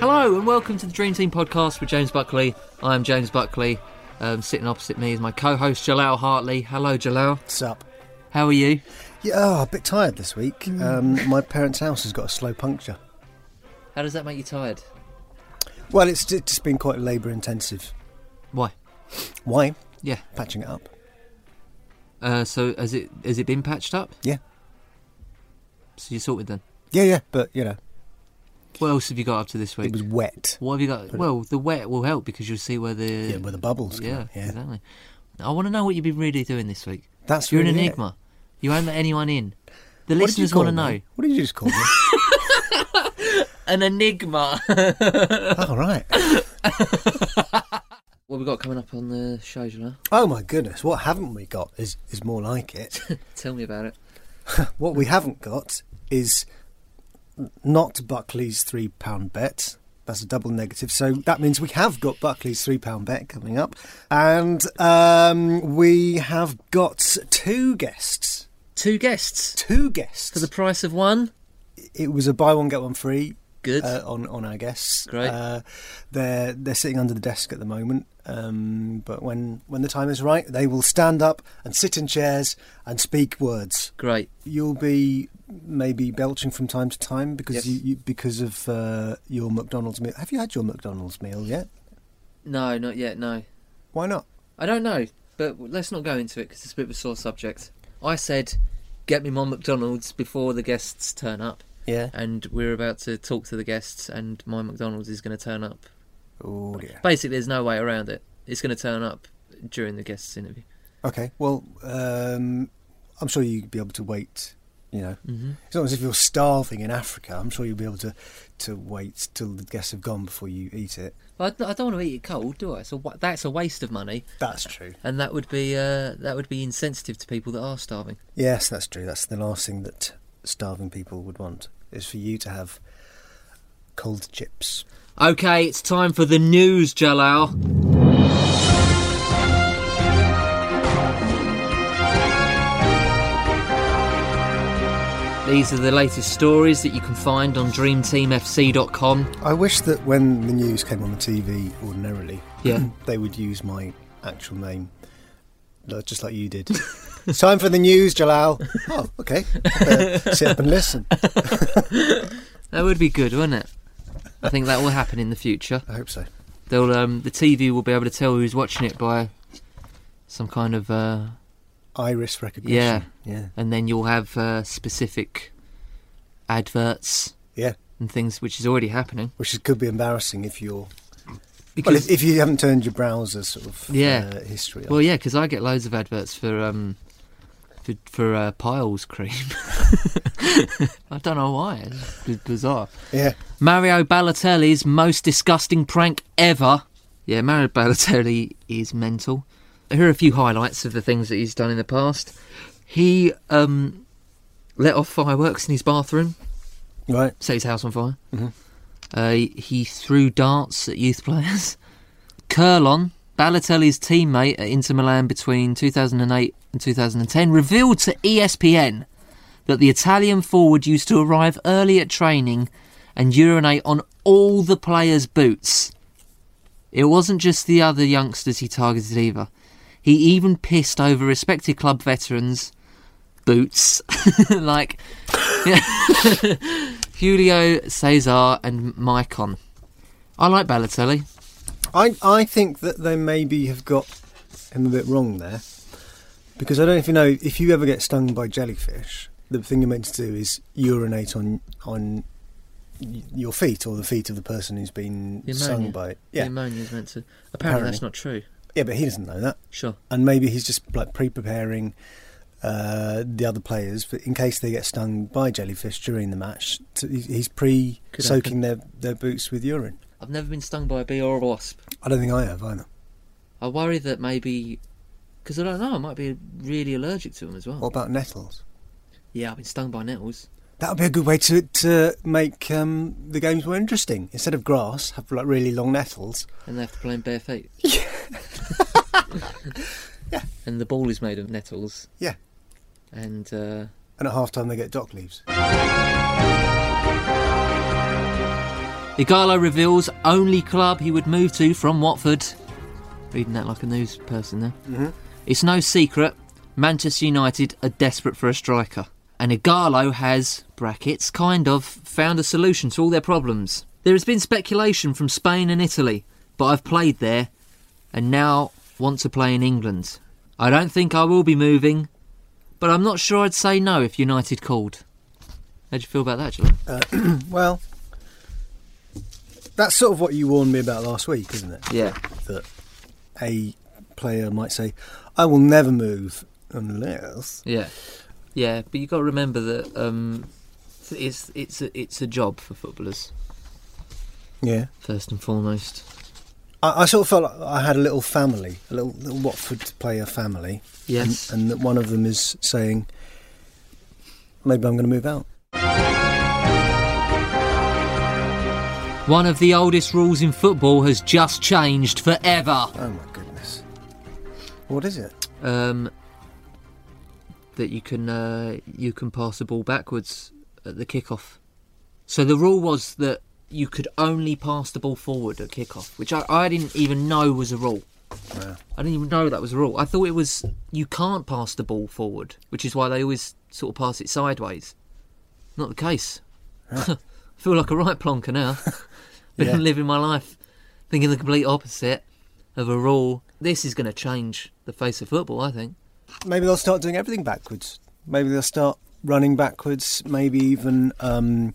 Hello and welcome to the Dream Team podcast with James Buckley. I'm James Buckley. Um, sitting opposite me is my co-host Jalal Hartley. Hello, Jalal. What's up? How are you? Yeah, oh, a bit tired this week. Um, my parents' house has got a slow puncture. How does that make you tired? Well, it's just been quite labour intensive. Why? Why? Yeah. Patching it up. Uh, so has it has it been patched up? Yeah. So you sorted then? Yeah, yeah, but you know, What else have you got up to this week? it was wet. What have you got? Well, the wet will help because you'll see where the Yeah, where the bubbles Yeah, yeah. exactly. I want to know what you've been really doing this week. That's You're an really it. enigma. You won't let anyone in. The What listeners want to know. What did you just call me? An enigma. oh, right. what we got coming up on the show, Jalal? Oh my goodness, what haven't we got is is more like it. Tell me about it. what we haven't got is not Buckley's three pound bet. That's a double negative. So that means we have got Buckley's three pound bet coming up, and um, we have got two guests. Two guests Two guests. for the price of one. it was a buy one get one free. Good. Uh, on on our guests. Great. Uh, they're they're sitting under the desk at the moment. Um, but when when the time is right, they will stand up and sit in chairs and speak words. Great. You'll be maybe belching from time to time because Yes. you, you because of uh, your McDonald's meal. Have you had your McDonald's meal yet? No, not yet. No, Why not? I don't know. But let's not go into it because it's a bit of a sore subject. I said, get me my McDonald's before the guests turn up, Yeah. and we're about to talk to the guests, and my McDonald's is going to turn up. Oh dear. Basically, there's no way around it. It's going to turn up during the guests' interview. Okay. Well, um, I'm sure you'd be able to wait. You know, Mm-hmm. it's not as if you're starving in Africa. I'm sure you'll be able to to wait till the guests have gone before you eat it. I, I don't want to eat it cold, do I? So that's a waste of money, That's true. and that would be uh, that would be insensitive to people that are starving. Yes, that's true. That's the last thing that starving people would want is for you to have cold chips. Okay, it's time for the news, Jalal. These are the latest stories that you can find on dreamteamfc.com. I wish that when the news came on the TV ordinarily, Yeah. they would use my actual name, just like you did. it's time for the news, Jalal. Oh, okay. Uh, sit up and listen. That would be good, wouldn't it? I think that will happen in the future. I hope so. They'll um, the TV will be able to tell who's watching it by some kind of uh, Iris recognition. Yeah. Yeah. and then you'll have uh, specific adverts Yeah. and things, which is already happening. Which is, could be embarrassing if you're. Well, if, if you haven't turned your browser sort of Yeah. uh, history. Well, yeah, because I get loads of adverts for um for, for uh, Piles cream. I don't know why. It's bizarre. yeah. Mario Balotelli's most disgusting prank ever. Yeah, Mario Balotelli is mental. Here are a few highlights of the things that he's done in the past. He um let off fireworks in his bathroom, Right. set his house on fire. Mhm. Uh, he threw darts at youth players. Kerlon, Balotelli's teammate at Inter Milan between 2008 and 2010, revealed to ESPN that the Italian forward used to arrive early at training and urinate on all the players' boots. It wasn't just the other youngsters he targeted either. He even pissed over respected club veterans' boots, like Julio Cesar and Maicon. I like Balotelli. I I think that they maybe have got him a bit wrong there, because I don't know if you know if you ever get stung by jellyfish, the thing you're meant to do is urinate on on your feet or the feet of the person who's been The stung by it. The Yeah, ammonia is meant to. Apparently, Apparently. that's not true. Yeah, but he doesn't know that. Sure. and maybe he's just like pre-preparing uh, the other players for, in case they get stung by jellyfish during the match. To, he's pre-soaking their, their boots with urine. I've never been stung by a bee or a wasp. I don't think I have either. I worry that maybe because I don't know, I might be really allergic to them as well. What about nettles? yeah, I've been stung by nettles. That would be a good way to to make um, the games more interesting. Instead of grass, have like really long nettles. And they have to play in bare feet. Yeah. And the ball is made of nettles. Yeah, And uh, and at half time they get dock leaves. Ighalo reveals only club he would move to from Watford. Reading that like a news person there. Mm-hmm. It's no secret Manchester United are desperate for a striker. And Ighalo has, brackets, kind of, found a solution to all their problems. There has been speculation from Spain and Italy, but I've played there and now want to play in England. I don't think I will be moving, but I'm not sure I'd say no if United called. How do you feel about that, Julie? Well, that's sort of what you warned me about last week, isn't it? Yeah. That a player might say, "I will never move unless." Yeah, yeah, but you have got to remember that um, it's it's a, it's a job for footballers Yeah. first and foremost. I, I sort of felt like I had a little family, a little, little Watford player family. Yes. And, and that one of them is saying, maybe I'm going to move out. One of the oldest rules in football has just changed forever. Oh my goodness. What is it? Um, that you can uh, you can pass the ball backwards at the kickoff. So the rule was that you could only pass the ball forward at kickoff, which I, I didn't even know was a rule. Wow. I didn't even know that was a rule. I thought it was you can't pass the ball forward, which is why they always sort of pass it sideways. Not the case. I feel like a right plonker now. Been Yeah. living my life thinking the complete opposite of a rule. This is going to change the face of football, I think. Maybe they'll start doing everything backwards. Maybe they'll start running backwards. Maybe even um,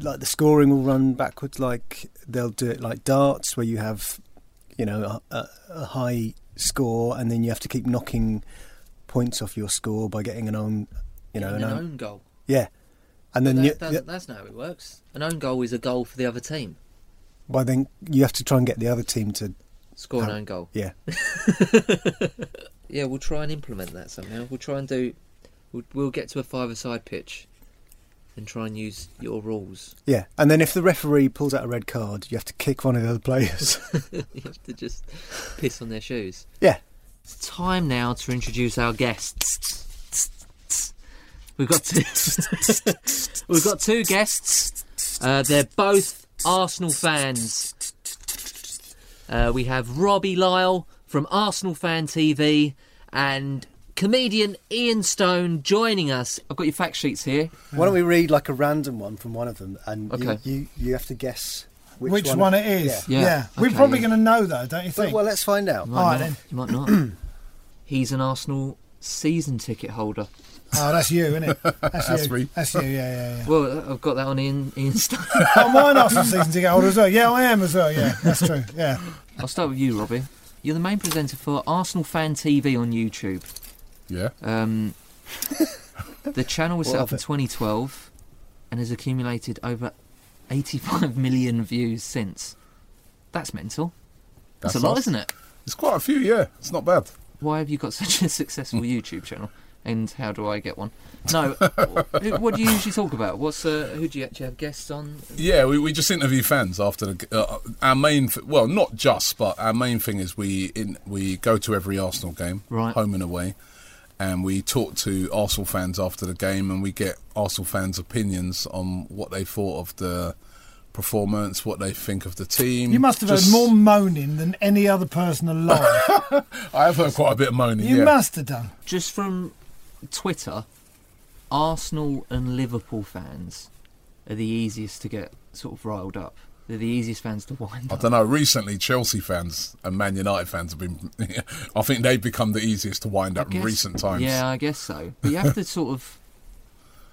like the scoring will run backwards. Like they'll do it like darts, where you have, you know, a, a, a high score, and then you have to keep knocking points off your score by getting an own, you know, an an own, own goal. yeah. And then That- you, that's, that's not how it works. An own goal is a goal for the other team. by then you have to try and get the other team to, Score an own goal. yeah. Yeah, we'll try and implement that somehow. We'll try and do. We'll, we'll get to a five-a-side pitch, and try and use your rules. Yeah, and then if the referee pulls out a red card, you have to kick one of the other players. you have to just piss on their shoes. yeah, It's time now to introduce our guests. We've got two. We've got two guests. Uh, they're both Arsenal fans. Uh, we have Robbie Lyle from Arsenal Fan TV and comedian Ian Stone joining us. I've got your fact sheets here. Why don't we read like a random one from one of them, and Okay. you, you you have to guess which, Which, one, it is. Yeah. Yeah. Yeah. We're Okay, probably yeah. going to know though, don't you Well, think? well, let's find out. You might All right, not. then. You might not. He's an Arsenal season ticket holder. Oh, that's you, isn't it? That's, That's you. me. That's you. Yeah, yeah, yeah. Well, I've got that on Ian, Ian Stone. oh, mine Arsenal season ticket holder as well. Yeah, I am as well. Yeah, that's true. Yeah. I'll start with you, Robbie. You're the main presenter for Arsenal Fan TV on YouTube. Yeah. Um, the channel was set up in 2012 and has accumulated over 85 million views since. That's mental. That's, That's a lot, us. isn't it? It's quite a few, yeah. It's not bad. Why have you got such a successful YouTube channel? And how do I get one? No, who- what do you usually talk about? What's uh, who do you actually have guests on? Yeah, we, we just interview fans after the. Uh, our main, f- well, not just, but our main thing is we in, we go to every Arsenal game, Right. home and away, and we talk to Arsenal fans after the game, and we get Arsenal fans' opinions on what they thought of the performance, what they think of the team. You must have Just- heard more moaning than any other person alive. I have heard quite a bit of moaning. you yeah. must have done. Just from Twitter, Arsenal and Liverpool fans are the easiest to get sort of riled up. They're the easiest fans to wind up. I don't know. Recently, Chelsea fans and Man United fans have been. I think they've become the easiest to wind up in recent times. Yeah, I guess so. But you have to sort of,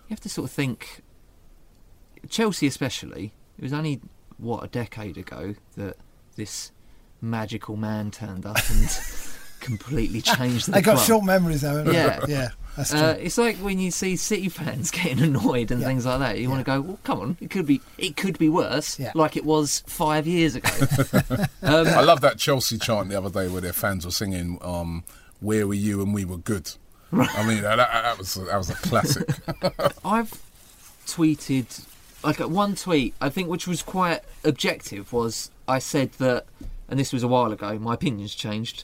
you have to sort of think. Chelsea, especially, it was only what a decade ago that this magical man turned up and completely changed the They got club. short memories though. haven't they? Yeah. yeah, that's true. Uh, it's like when you see City fans getting annoyed and Yeah. things like that. You want to go, well, come on, it could be, it could be worse, Yeah. like it was five years ago. I love that Chelsea chant the other day where their fans were singing um, "Where were you and we were good." I mean, that, that, that was that was a classic. I've tweeted like one tweet I think which was quite objective was I said that and this was a while ago my opinions changed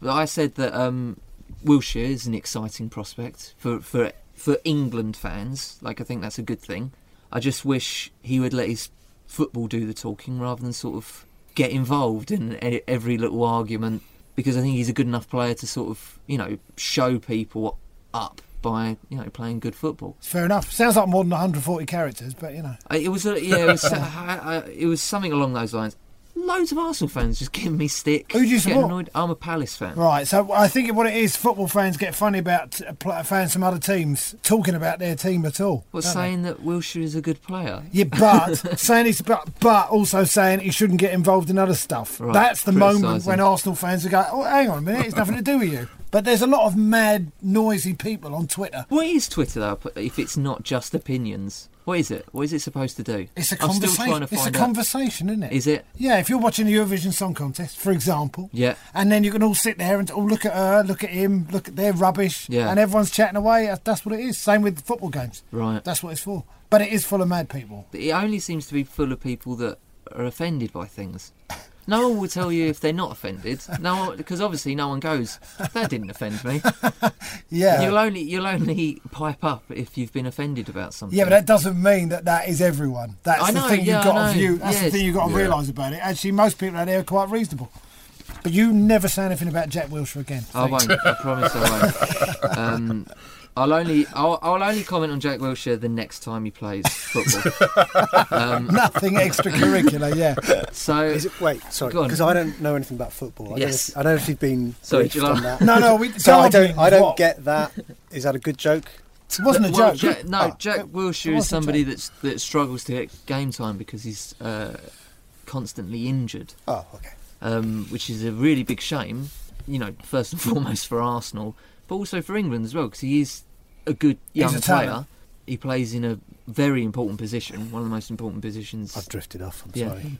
but I said that um, Wilshere is an exciting prospect for for for England fans like I think that's a good thing I just wish he would let his football do the talking rather than sort of get involved in every little argument because I think he's a good enough player to sort of you know show people up by you know playing good football fair enough. Sounds like more than 140 characters, but you know. uh, It was a, yeah, it was, it was something along those lines. Loads of Arsenal fans just giving me stick. Who do you support? annoyed. I'm a Palace fan. Right, so I think what it is, football fans get funny about uh, fans from other teams talking about their team at all. But don't they? saying that Wilshere is a good player. Yeah, but saying he's but, but also saying he shouldn't get involved in other stuff. Right, That's the moment when Arsenal fans are going, "Oh, hang on a minute, it's nothing to do with you." But there's a lot of mad, noisy people on Twitter. What is Twitter though? If it's not just opinions, what is it? What is it supposed to do? It's a I'm conversation. It's a find out. conversation, isn't it? Is it? Yeah, if you're watching the Eurovision Song Contest, for example, Yeah. and then you can all sit there and oh, look at her, look at him, look at their rubbish, Yeah. and everyone's chatting away. That's- That's what it is. Same with football games. Right. That's what it's for. But it is full of mad people. It only seems to be full of people that are offended by things. No one will tell you if they're not offended. No, one, because obviously no one goes. That didn't offend me. Yeah. You'll only you'll only pipe up if you've been offended about something. Yeah, but that doesn't mean that that is everyone. That's I the know, thing yeah, you've got to view. That's the thing you've got to Yeah. realise about it. Actually, most people out there are quite reasonable. But you never say anything about Jack Wilshere again. I won't. I promise I won't. Um, I'll only I'll, I'll only comment on Jack Wilshere the next time he plays football. Nothing extracurricular, yeah. So Is it, wait, sorry, Go on. because I don't know anything about football. I Yes. don't know if, I don't know if you've been Sorry, briefed do you on that. No, no, we So I don't, I don't what? get that. Is that a good joke? It wasn't a well, joke. Jack, no, Oh, Jack it- Wilshere it is wasn't a somebody joke. that's that struggles to get game time because he's uh, constantly injured, Oh, okay. um, which is a really big shame. You know, first and foremost for Arsenal, but also for England as well because he is a good young a player. He plays in a very important position, one of the most important positions. I've drifted off. I'm yeah. sorry.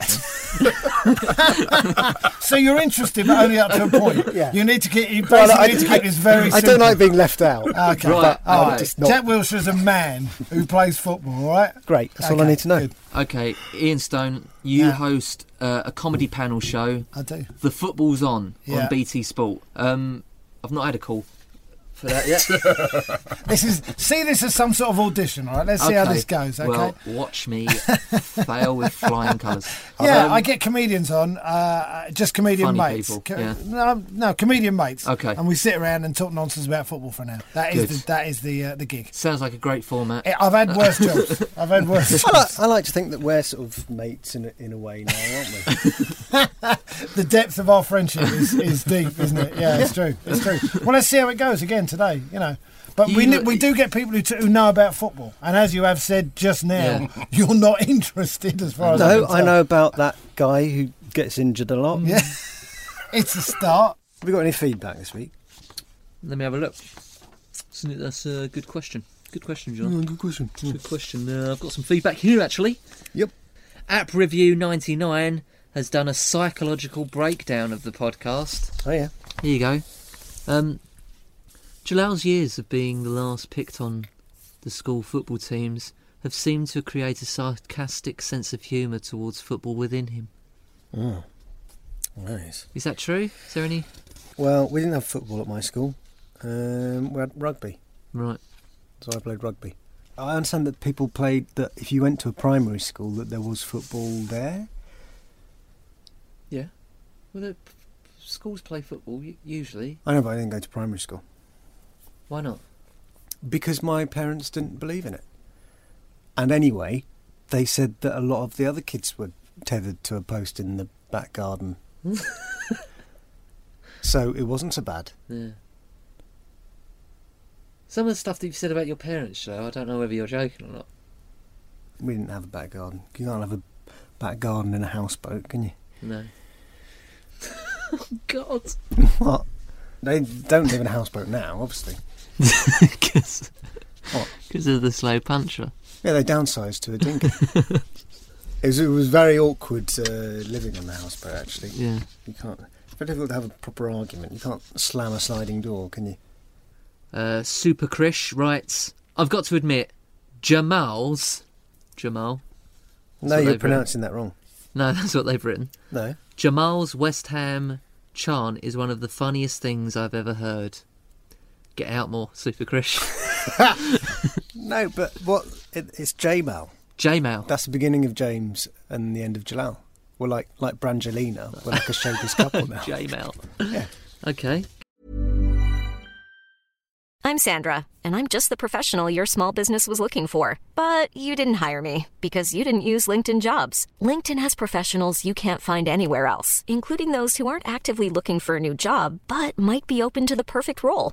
So you're interested, but only up to a point. Yeah. You need to get. You Well, I- need to keep this very. I simple. don't like being left out. Okay, Right, but, right. Just not- Jack Wilshere is a man who plays football. All right. Great. That's all I need to know. good. Okay, Ian Stone, you Yeah. host uh, a comedy panel show. I do. The football's on Yeah. on BT Sport. Um, I've not had a call for that yet. This is see this as some sort of audition. All right. Let's see how this goes. Okay. Well, watch me fail with flying colours. Yeah, Um, I get comedians on, uh, just comedian Funny mates. people, yeah. No, no, comedian mates. Okay. and we sit around and talk nonsense about football for now. That is Good. the, that is the uh, the gig. Sounds like a great format. I've had worse jobs. I've had worse. I like, I like to think that we're sort of mates in a, in a way now, aren't we? The depth of our friendship is, is deep, isn't it? Yeah, it's true. It's true. Well, let's see how it goes again today. You know. But we You- ne- we do get people who, t- who know about football, and as you have said just now, you're not interested as far as I, no, can I know about that guy who gets injured a lot. Yeah, it's a start. Have we got any feedback this week? Let me have a look. Isn't it- That's a good question. Good question, John. good question. Good question. Uh, I've got some feedback here actually. Yep. App Review 99 has done a psychological breakdown of the podcast. Oh yeah. Here you go. Um, Jalal's years of being the last picked on the school football teams have seemed to create a sarcastic sense of humour towards football within him. Nice. Is that true? Is there any? Well, we didn't have football at my school. Um, we had rugby, Right. so I played rugby. I understand that people played that if you went to a primary school that there was football there. Yeah. Well, the schools play football usually. I know, but I didn't go to primary school Why not? because my parents didn't believe in it. And anyway, they said that a lot of the other kids were tethered to a post in the back garden. so it wasn't so bad. Yeah. Some of the stuff that you've said about your parents, though, I don't know whether you're joking or not. We didn't have a back garden. You can't have a back garden in a houseboat, can you? No. God. What? They don't live in a houseboat now, obviously. Because of the slow puncher. Yeah, they downsized to a dinghy. it, was, it was very awkward uh, living in the houseboat, actually. Yeah. You can't. It's very difficult to have a proper argument. You can't slam a sliding door, can you? Uh, Super Krish writes, I've got to admit, Jamal's. Jamal? No, you're pronouncing that wrong. No, that's what they've written. No. Jamal's West Ham chant is one of the funniest things I've ever heard. Get out more, Super Chris. No, but what? It, it's Jamal. J-Mail. That's the beginning of James and the end of Jalal. We're like like Brangelina. We're like a showbiz couple now. J-Mail. Yeah. Okay. I'm Sandra, and I'm just the professional your small business was looking for. But you didn't hire me because you didn't use LinkedIn jobs. LinkedIn has professionals you can't find anywhere else, including those who aren't actively looking for a new job but might be open to the perfect role,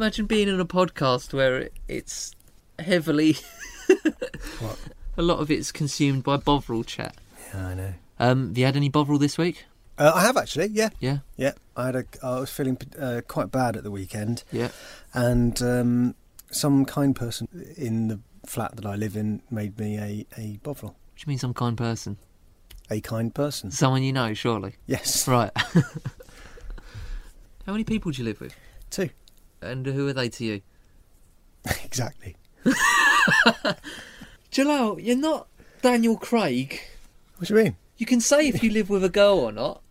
Imagine being on a podcast where it's heavily. a lot of it's consumed by Bovril chat. Yeah, I know. Um, have you had any Bovril this week? Uh, I have actually. Yeah. Yeah. Yeah. I had a. I was feeling uh, quite bad at the weekend. Yeah. and um, some kind person in the flat that I live in made me a a bovril. Which means some kind person. A kind person. Someone you know, surely. Yes. Right. How many people do you live with? Two. And who are they to you? exactly. Jalal, you're not Daniel Craig. What do you mean? You can say if you live with a girl or not.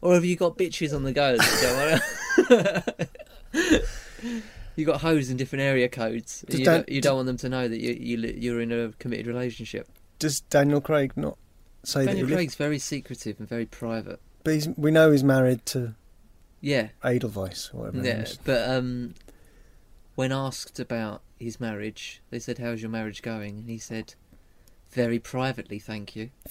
Or have you got bitches on the go you don't want You got hoes in different area codes. You don't- don't, you don't want them to know that you, you you're in a committed relationship. Does Daniel Craig not say Daniel that he Craig's very secretive and very private. But he's, we know he's married to Yeah, Edelweiss or whatever. yeah. is. But um, when asked about his marriage, they said, "How's your marriage going?" And he said, "Very privately, thank you."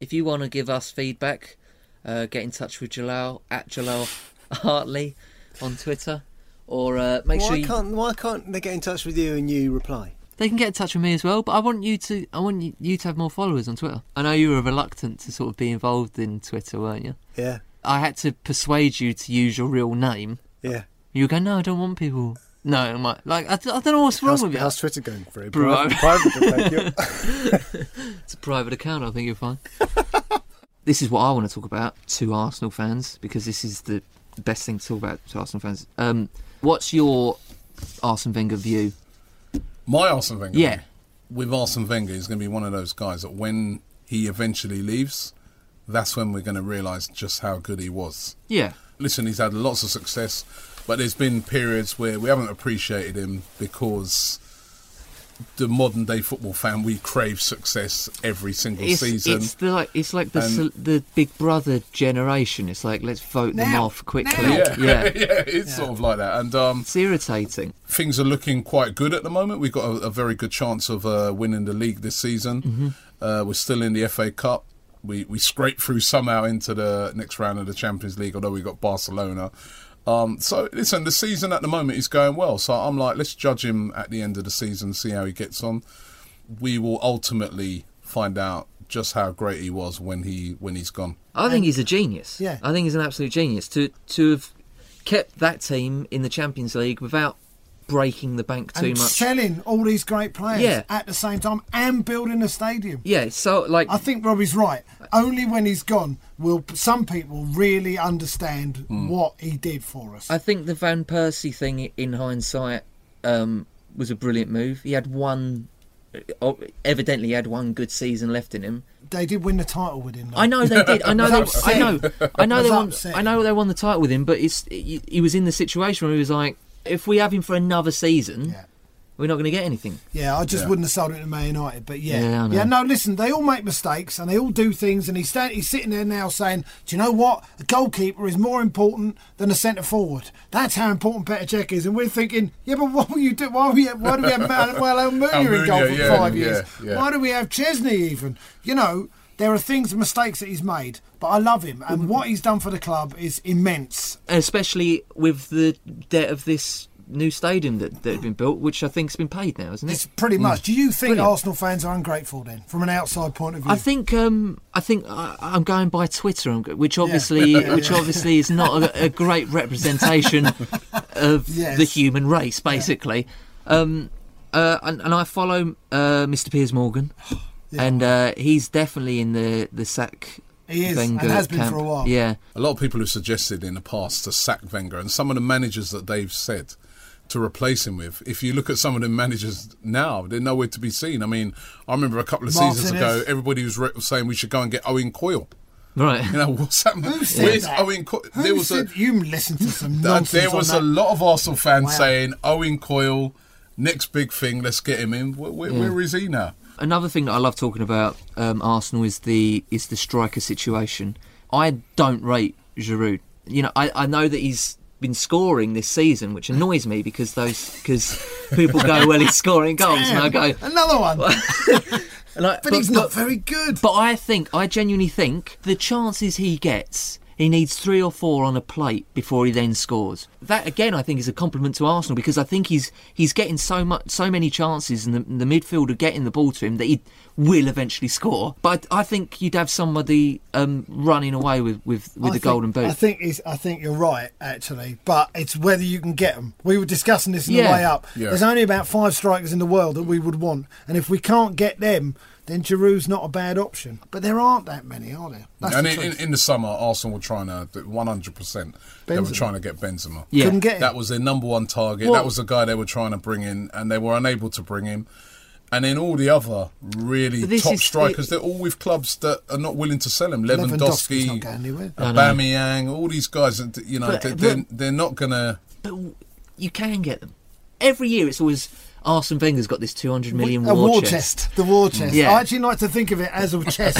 if you want to give us feedback, uh, get in touch with Jalal at Jalal Hartley on Twitter, or uh, make why sure you, can't why can't they get in touch with you and you reply? They can get in touch with me as well. But I want you to, I want you, you to have more followers on Twitter. I know you were reluctant to sort of be involved in Twitter, weren't you? Yeah, I had to persuade you to use your real name. yeah. You go, no, I don't want people. No, I'm like, like I, I don't know what's wrong How's, with you. how's Twitter going for you? Bro. Private, private. It's a private account. I think you're fine. this is what I want to talk about to Arsenal fans because this is the best thing to talk about to Arsenal fans. Um, what's your Arsene Wenger view? My Arsene Wenger. Yeah. With Arsene Wenger, he's going to be one of those guys that when he eventually leaves, that's when we're going to realise just how good he was. Yeah, Listen, he's had lots of success, but there's been periods where we haven't appreciated him because the modern day football fan we crave success every single it's, season. it's the like it's like the And- the Big Brother generation. It's like let's vote them off quickly. yeah, yeah. yeah, it's sort of like that. And um, It's irritating. things are looking quite good at the moment. We've got a, a very good chance of uh, winning the league this season. Mm-hmm. Uh, we're still in the FA Cup. We we scraped through somehow into the next round of the Champions League, although we got Barcelona. Um, so listen, the season at the moment is going well. So I'm like, let's judge him at the end of the season, see how he gets on. We will ultimately find out just how great he was when he when he's gone. I think he's a genius. Yeah. I think he's an absolute genius to to have kept that team in the Champions League without breaking the bank too and much. selling all these great players Yeah. at the same time and building a stadium. yeah, so like I think Robbie's right. Only when he's gone will some people really understand what he did for us. I think the Van Persie thing, in hindsight, um, was a brilliant move. He had one, uh, evidently, he had one good season left in him. they did win the title with him. though. I know they did. I know. They, was I know. I know they was won. upset. I know they won the title with him, but it's he, he was in the situation where he was like, if we have him for another season, Yeah. we're not going to get anything. Yeah, I just Yeah. wouldn't have sold him to Man United, but yeah, Yeah, yeah. No, listen, they all make mistakes and they all do things, and he's stand, he's sitting there now saying, "Do you know what? A goalkeeper is more important than a centre forward. That's how important Petr Cech is." And we're thinking, "Yeah, but what will you do? Why, we, why do we have Manuel Almunia in goal for yeah, five yeah, years? yeah. Why do we have Szczesny even? You know." There are things, mistakes that he's made, but I love him, and what he's done for the club is immense. Especially with the debt of this new stadium that, that had been built, which I think's been paid now, isn't it? It's pretty much. Do you think Brilliant. Arsenal fans are ungrateful then, from an outside point of view? I think um, I think I, I'm going by Twitter, which obviously which obviously is not a, a great representation of Yes. the human race, basically. Um, uh, and, and I follow uh, Mr. Piers Morgan, and uh, he's definitely in the the sack. He is, Wenger and has been camp. for a while. Yeah, A lot of people have suggested in the past to sack Wenger, and some of the managers that they've said to replace him with. If you look at some of the managers now, they're nowhere to be seen. I mean, I remember a couple of seasons Martinez. ago, everybody was re- saying we should go and get Owen Coyle. right. You know what's happening? Who said Where's that? Owen Coyle? Who There was said a you listen to some th- nonsense there was on a lot of Arsenal fans Wow. saying Owen Coyle, next big thing, let's get him in. Where, where, where is he now? Another thing that I love talking about um, Arsenal is the is the striker situation. I don't rate Giroud. You know, I, I know that he's been scoring this season, which annoys me because those because people go, well, he's scoring goals, and I go, Another one. I, but, he's not very good. But I think, I genuinely think, the chances he gets, he needs three or four on a plate before he then scores. That again, I think, is a compliment to Arsenal because I think he's he's getting so much, so many chances, and the, the midfield are getting the ball to him that he will eventually score. But I think you'd have somebody um, running away with with, with I the think- golden boot. I think he's, I think you're right, actually. But it's whether you can get them. We were discussing this in the way up. Yeah. There's only about five strikers in the world that we would want, and if we can't get them, then Giroud's not a bad option. But there aren't that many, are there? That's and the in, in, in the summer, Arsenal were trying to, 100%, they were trying to get Benzema. Yeah. Couldn't get him. That was their number one target. Well- that was the guy they were trying to bring in, and they were unable to bring him. And then all the other really top is- strikers, they're all with clubs that are not willing to sell him. Lewandowski, not going anywhere. Aubameyang, all these guys, you know, But- they, but- they're, they're not going to... but you can get them. Every year, it's always Arsene Wenger's got this 200 million a war, war chest. chest. The war chest. Yeah. I actually like to think of it as a chest.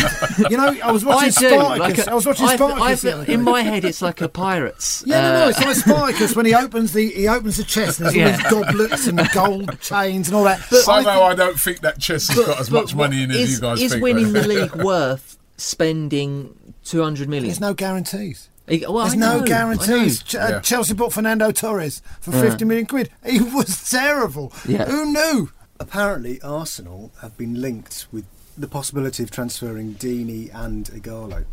you know, I was watching I. Spartacus. like a- I was watching I- Spartacus. I- the other day. in my head, it's like a pirates. Yeah, no, no, uh, it's like Spartacus when he opens the he opens the chest and there's Yeah. all these goblets and gold chains and all that. But Somehow I I, don't think that chest has got as much money in it as you guys is think. winning the league worth spending 200 million? There's no guarantees. Eh, well, There's I no know, guarantees. Ch- uh, Yeah. Chelsea bought Fernando Torres for 50 million quid. He was terrible. Yeah. Who knew? Apparently, Arsenal have been linked with the possibility of transferring Deeney and Ighalo.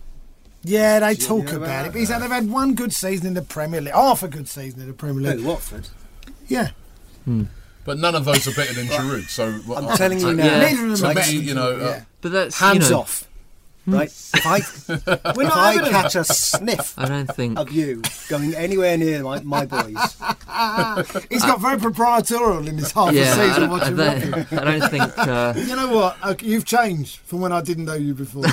Yeah, they Did you talk about about it. But he's had, they've had one good season in the Premier League, half a good season in the Premier No, League. Watford. Yeah. But none of those are better than Giroud. So what- I'm telling you now. Yeah. Neither of them To are me, you know, Giroud, uh. But that's Hands you know, off. Right? If I, if I catch a sniff I don't think. of you going anywhere near my, my boys, He's got very proprietorial in his half Yeah, a I season don't, I watching don't. I don't think. Uh, You know what? Okay, you've changed from when I didn't know you before.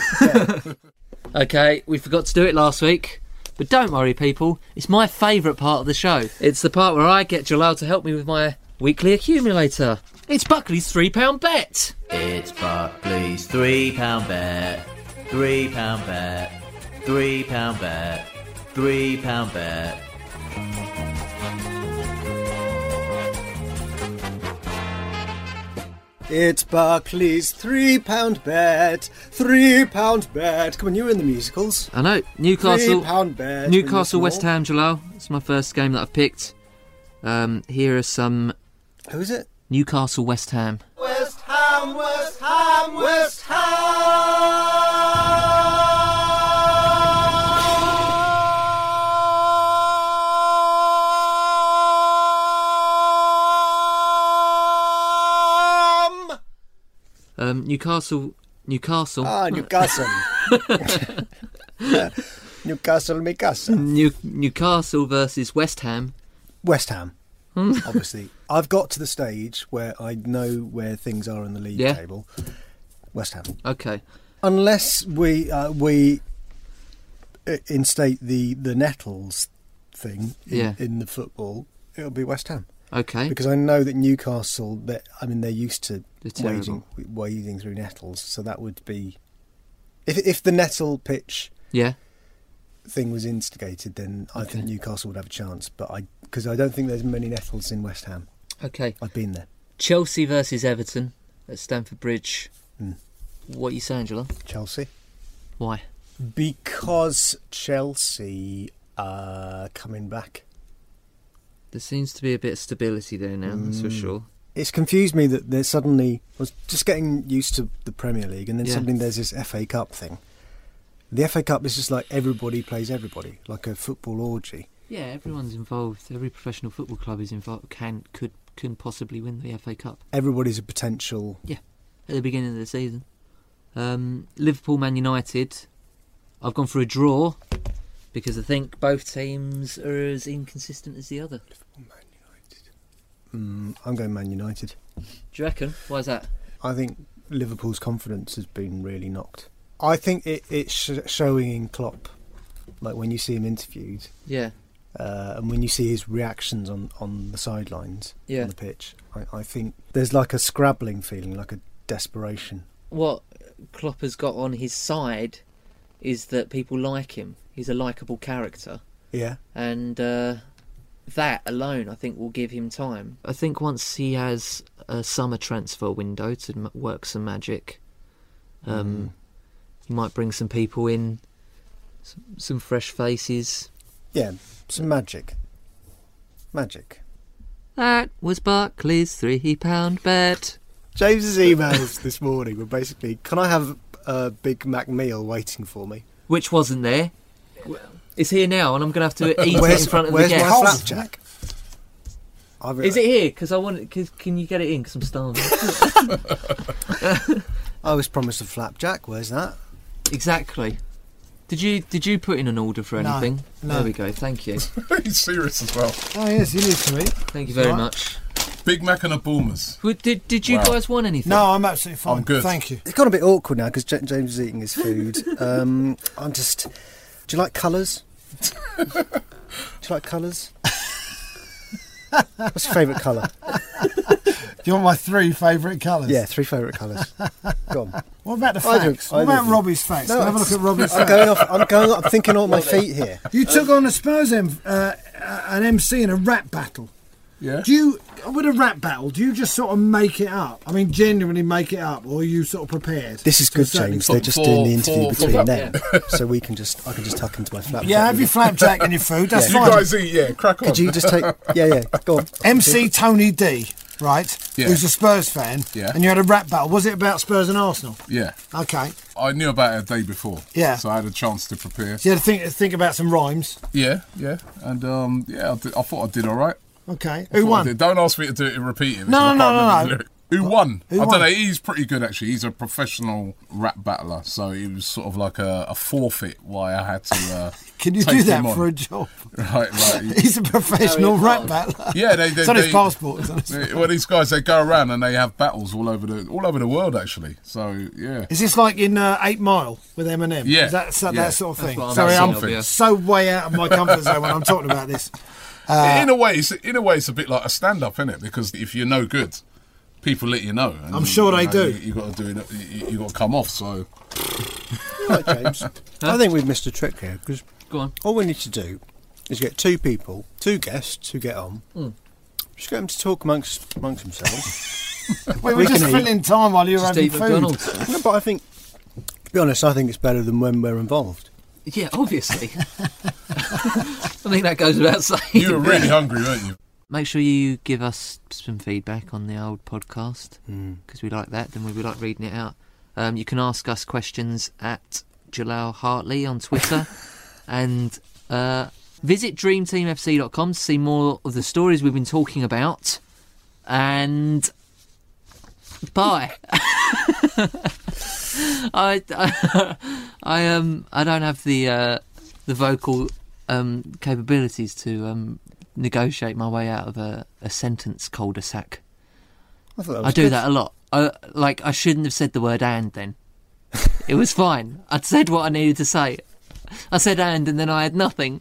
okay, we forgot to do it last week. But don't worry, people. It's my favourite part of the show. It's the part where I get Jalal to help me with my weekly accumulator. It's Buckley's £3 bet. It's Buckley's three pound bet, three pound bet, three pound bet, three pound bet. it's Barclays three pound bet, three pound bet. Come on, you were in the musicals. I know. Newcastle. Three pound bet. Newcastle, West Ham, Jalal. It's my first game that I've picked. Um, here are some. Who is it? Newcastle, West Ham. West Ham, West Ham, West Ham. Um, Newcastle, Newcastle, Ah, Newcastle. Newcastle, Newcastle. New, Newcastle versus West Ham. West Ham. Hmm. Obviously, I've got to the stage where I know where things are in the league Yeah. table. West Ham. Okay. Unless we uh, we uh, instate the the Nettles thing in, Yeah. in the football, it'll be West Ham. Okay. Because I know that Newcastle, that I mean, they're used to wading, wading through nettles, so that would be if if the nettle pitch Yeah. thing was instigated, then I think Newcastle would have a chance. But I because I don't think there's many nettles in West Ham. Okay. I've been there. Chelsea versus Everton at Stamford Bridge. Mm. What are you saying, Angela? Chelsea. Why? Because Chelsea are coming back. There seems to be a bit of stability there now, that's for Mm. sure. It's confused me that there's suddenly I was just getting used to the Premier League, and then Yeah. suddenly there's this FA Cup thing. The FA Cup is just like everybody plays everybody, like a football orgy. Yeah, everyone's involved. Every professional football club is involved. Can could can possibly win the FA Cup. Everybody's a potential. Yeah, at the beginning of the season. Um, Liverpool, Man United. I've gone for a draw because I think both teams are as inconsistent as the other. Liverpool, Man United. Mm, I'm going Man United. Do you reckon? Why is that? I think Liverpool's confidence has been really knocked. I think it, it's sh- showing in Klopp, like when you see him interviewed, Yeah. uh, and when you see his reactions on, on the sidelines, Yeah. on the pitch. I, I think there's like a scrabbling feeling, like a desperation. What Klopp has got on his side is that people like him. He's a likable character. Yeah. and uh, that alone, I think, will give him time. I think once he has a summer transfer window to work some magic, um, he might bring some people in, some, some fresh faces. Yeah, some magic. Magic. That was Barclays three pound bet. James's emails this morning were basically, "Can I have a Big Mac meal waiting for me?" Which wasn't there. It's here now, and I'm going to have to eat it in front of the where's my guests. flapjack? I've, Is it here? Because I want. Cause can you get it in? Because I'm starving. I was promised a flapjack. Where's that? exactly. Did you did you put in an order for No, anything? no. There we go. Thank you. He's serious as well. Oh yes, he needs to eat. Thank you very Right. much. Big Mac and a Boomers. Well, Did Did you Wow. guys want anything? No, I'm absolutely fine. I'm good. Thank you. It's got a bit awkward now because James is eating his food. um, I'm just. Do you like colours? Do you like colours? What's your favourite colour? Do you want my three favourite colours? Yeah, three favourite colours. Go on. What about the I do- facts? I what do. about Robbie's facts? No, Can I have a look at Robbie's I'm facts? going off. I'm going. Off, I'm thinking on my feet here. You took on a Spurs M, uh, uh, an MC in a rap battle. Yeah. Do you, with a rap battle, do you just sort of make it up? I mean, genuinely make it up, or are you sort of prepared? This is good, certain James. extent? They're just For- doing the interview for- for between flap- them, so we can just. I can just tuck into my flapjack. Yeah, have your flapjack and your food. That's You fine. guys eat, yeah, crack on. Could you just take? Yeah, yeah. Go on. MC Tony D, right? Yeah. Who's a Spurs fan? Yeah. And you had a rap battle. Was it about Spurs and Arsenal? Yeah. Okay. I knew about it a day before. Yeah. So I had a chance to prepare. So you had to think, think about some rhymes. Yeah, yeah. And um, yeah, I, did, I thought I did all right. Okay. Who won? Don't ask me to do it and repeat it. No, because no, no, no, no. Who won? Who I won? don't know. He's pretty good actually. He's a professional rap battler, so it was sort of like a, a forfeit why I had to. Uh, Can you take do that him on. for a job? Right, right. He's a professional rap battler. Yeah, they, they, It's on his passport. It's on his they- well, these guys they go around and they have battles all over the all over the world actually. So yeah, Is this like in uh, Eight Mile with Eminem? Yeah, Is that, so, yeah. that sort of That's thing? what I'm Sorry, I'm so way out of my comfort zone when I'm talking about this. Uh, in a way, it's, in a way, it's a bit like a stand-up, isn't it? Because if you're no good, people let you know. And, I'm sure they you do. You, you got to do it. You, you got to come off. So Right, James. I think we've missed a trick here because Go on. all we need to do is get two people, two guests who get on. Hmm. Just get them to talk amongst amongst themselves. we were we just filling time while you were Just having eat food. No, but I think, to be honest, I think it's better than when we're involved. Yeah, obviously. I think that goes without saying. you were really hungry, weren't you? Make sure you give us some feedback on the old podcast Hmm. because we like that. Then we like reading it out. Um, you can ask us questions at Jalal Hartley on Twitter and uh, visit dreamteamfc.com to see more of the stories we've been talking about. And bye. I, I, I um I don't have the uh, the vocal um, capabilities to um, negotiate my way out of a, a sentence cul-de-sac. I, I do good. that a lot. I, like I shouldn't have said the word "and." Then it was fine. I'd said what I needed to say. I said "and," and then I had nothing.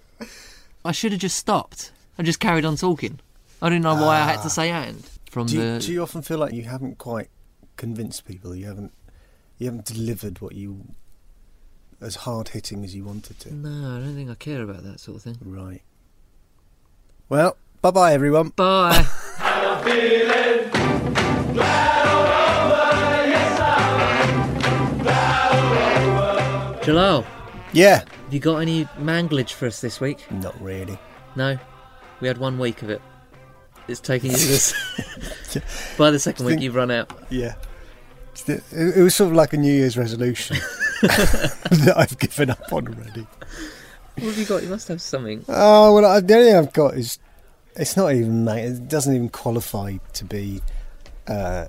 I should have just stopped. I just carried on talking. I didn't know why I had to say "and." From Do you, the do you often feel like you haven't quite convinced people? You haven't you haven't delivered what you as hard hitting as you wanted to. no, I don't think I care about that sort of thing. Right. Well, bye bye everyone. Bye. Jalal, Yeah. have you got any manglage for us this week? Not really. No, we had one week of it. It's taking you this. By the second week, you've run out. Yeah. It was sort of like a New Year's resolution that I've given up on already. What have you got? You must have something. Oh well, I, the only thing I've got is it's not even mate. It doesn't even qualify to be. Uh,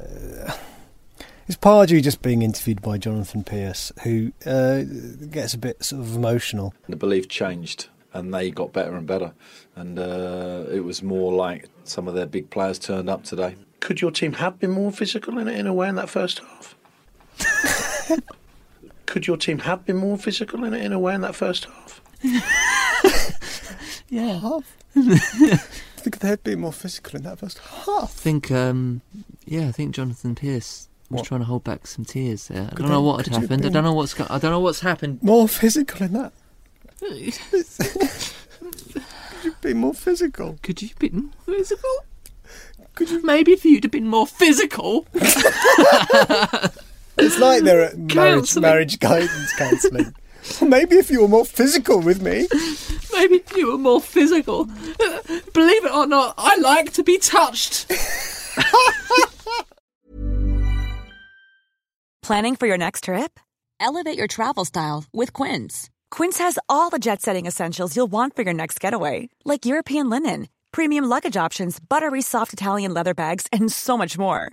it's Pardew just being interviewed by Jonathan Pearce, who uh, gets a bit sort of emotional. The belief changed and they got better and better. And uh, it was more like some of their big players turned up today. Could your team have been more physical in, in a way in that first half? Could your team have been more physical in, in a way in that first half? Yeah. Half? I think they'd be more physical in that first half. I half. think, um, yeah, I think Jonathan Pearce was What? trying to hold back some tears there. I Could don't know what had happened. I don't know what's go- I don't know what's happened. More physical in that. Could you be more physical? Could you have been more physical? Could you maybe if you'd have been more physical? It's like they're at marriage, marriage guidance counselling. Well, maybe if you were more physical with me. Maybe if you were more physical. Believe it or not, I like to be touched. Planning for your next trip? Elevate your travel style with Quince. Quince has all the jet setting essentials you'll want for your next getaway, like European linen, premium luggage options, buttery soft Italian leather bags, and so much more.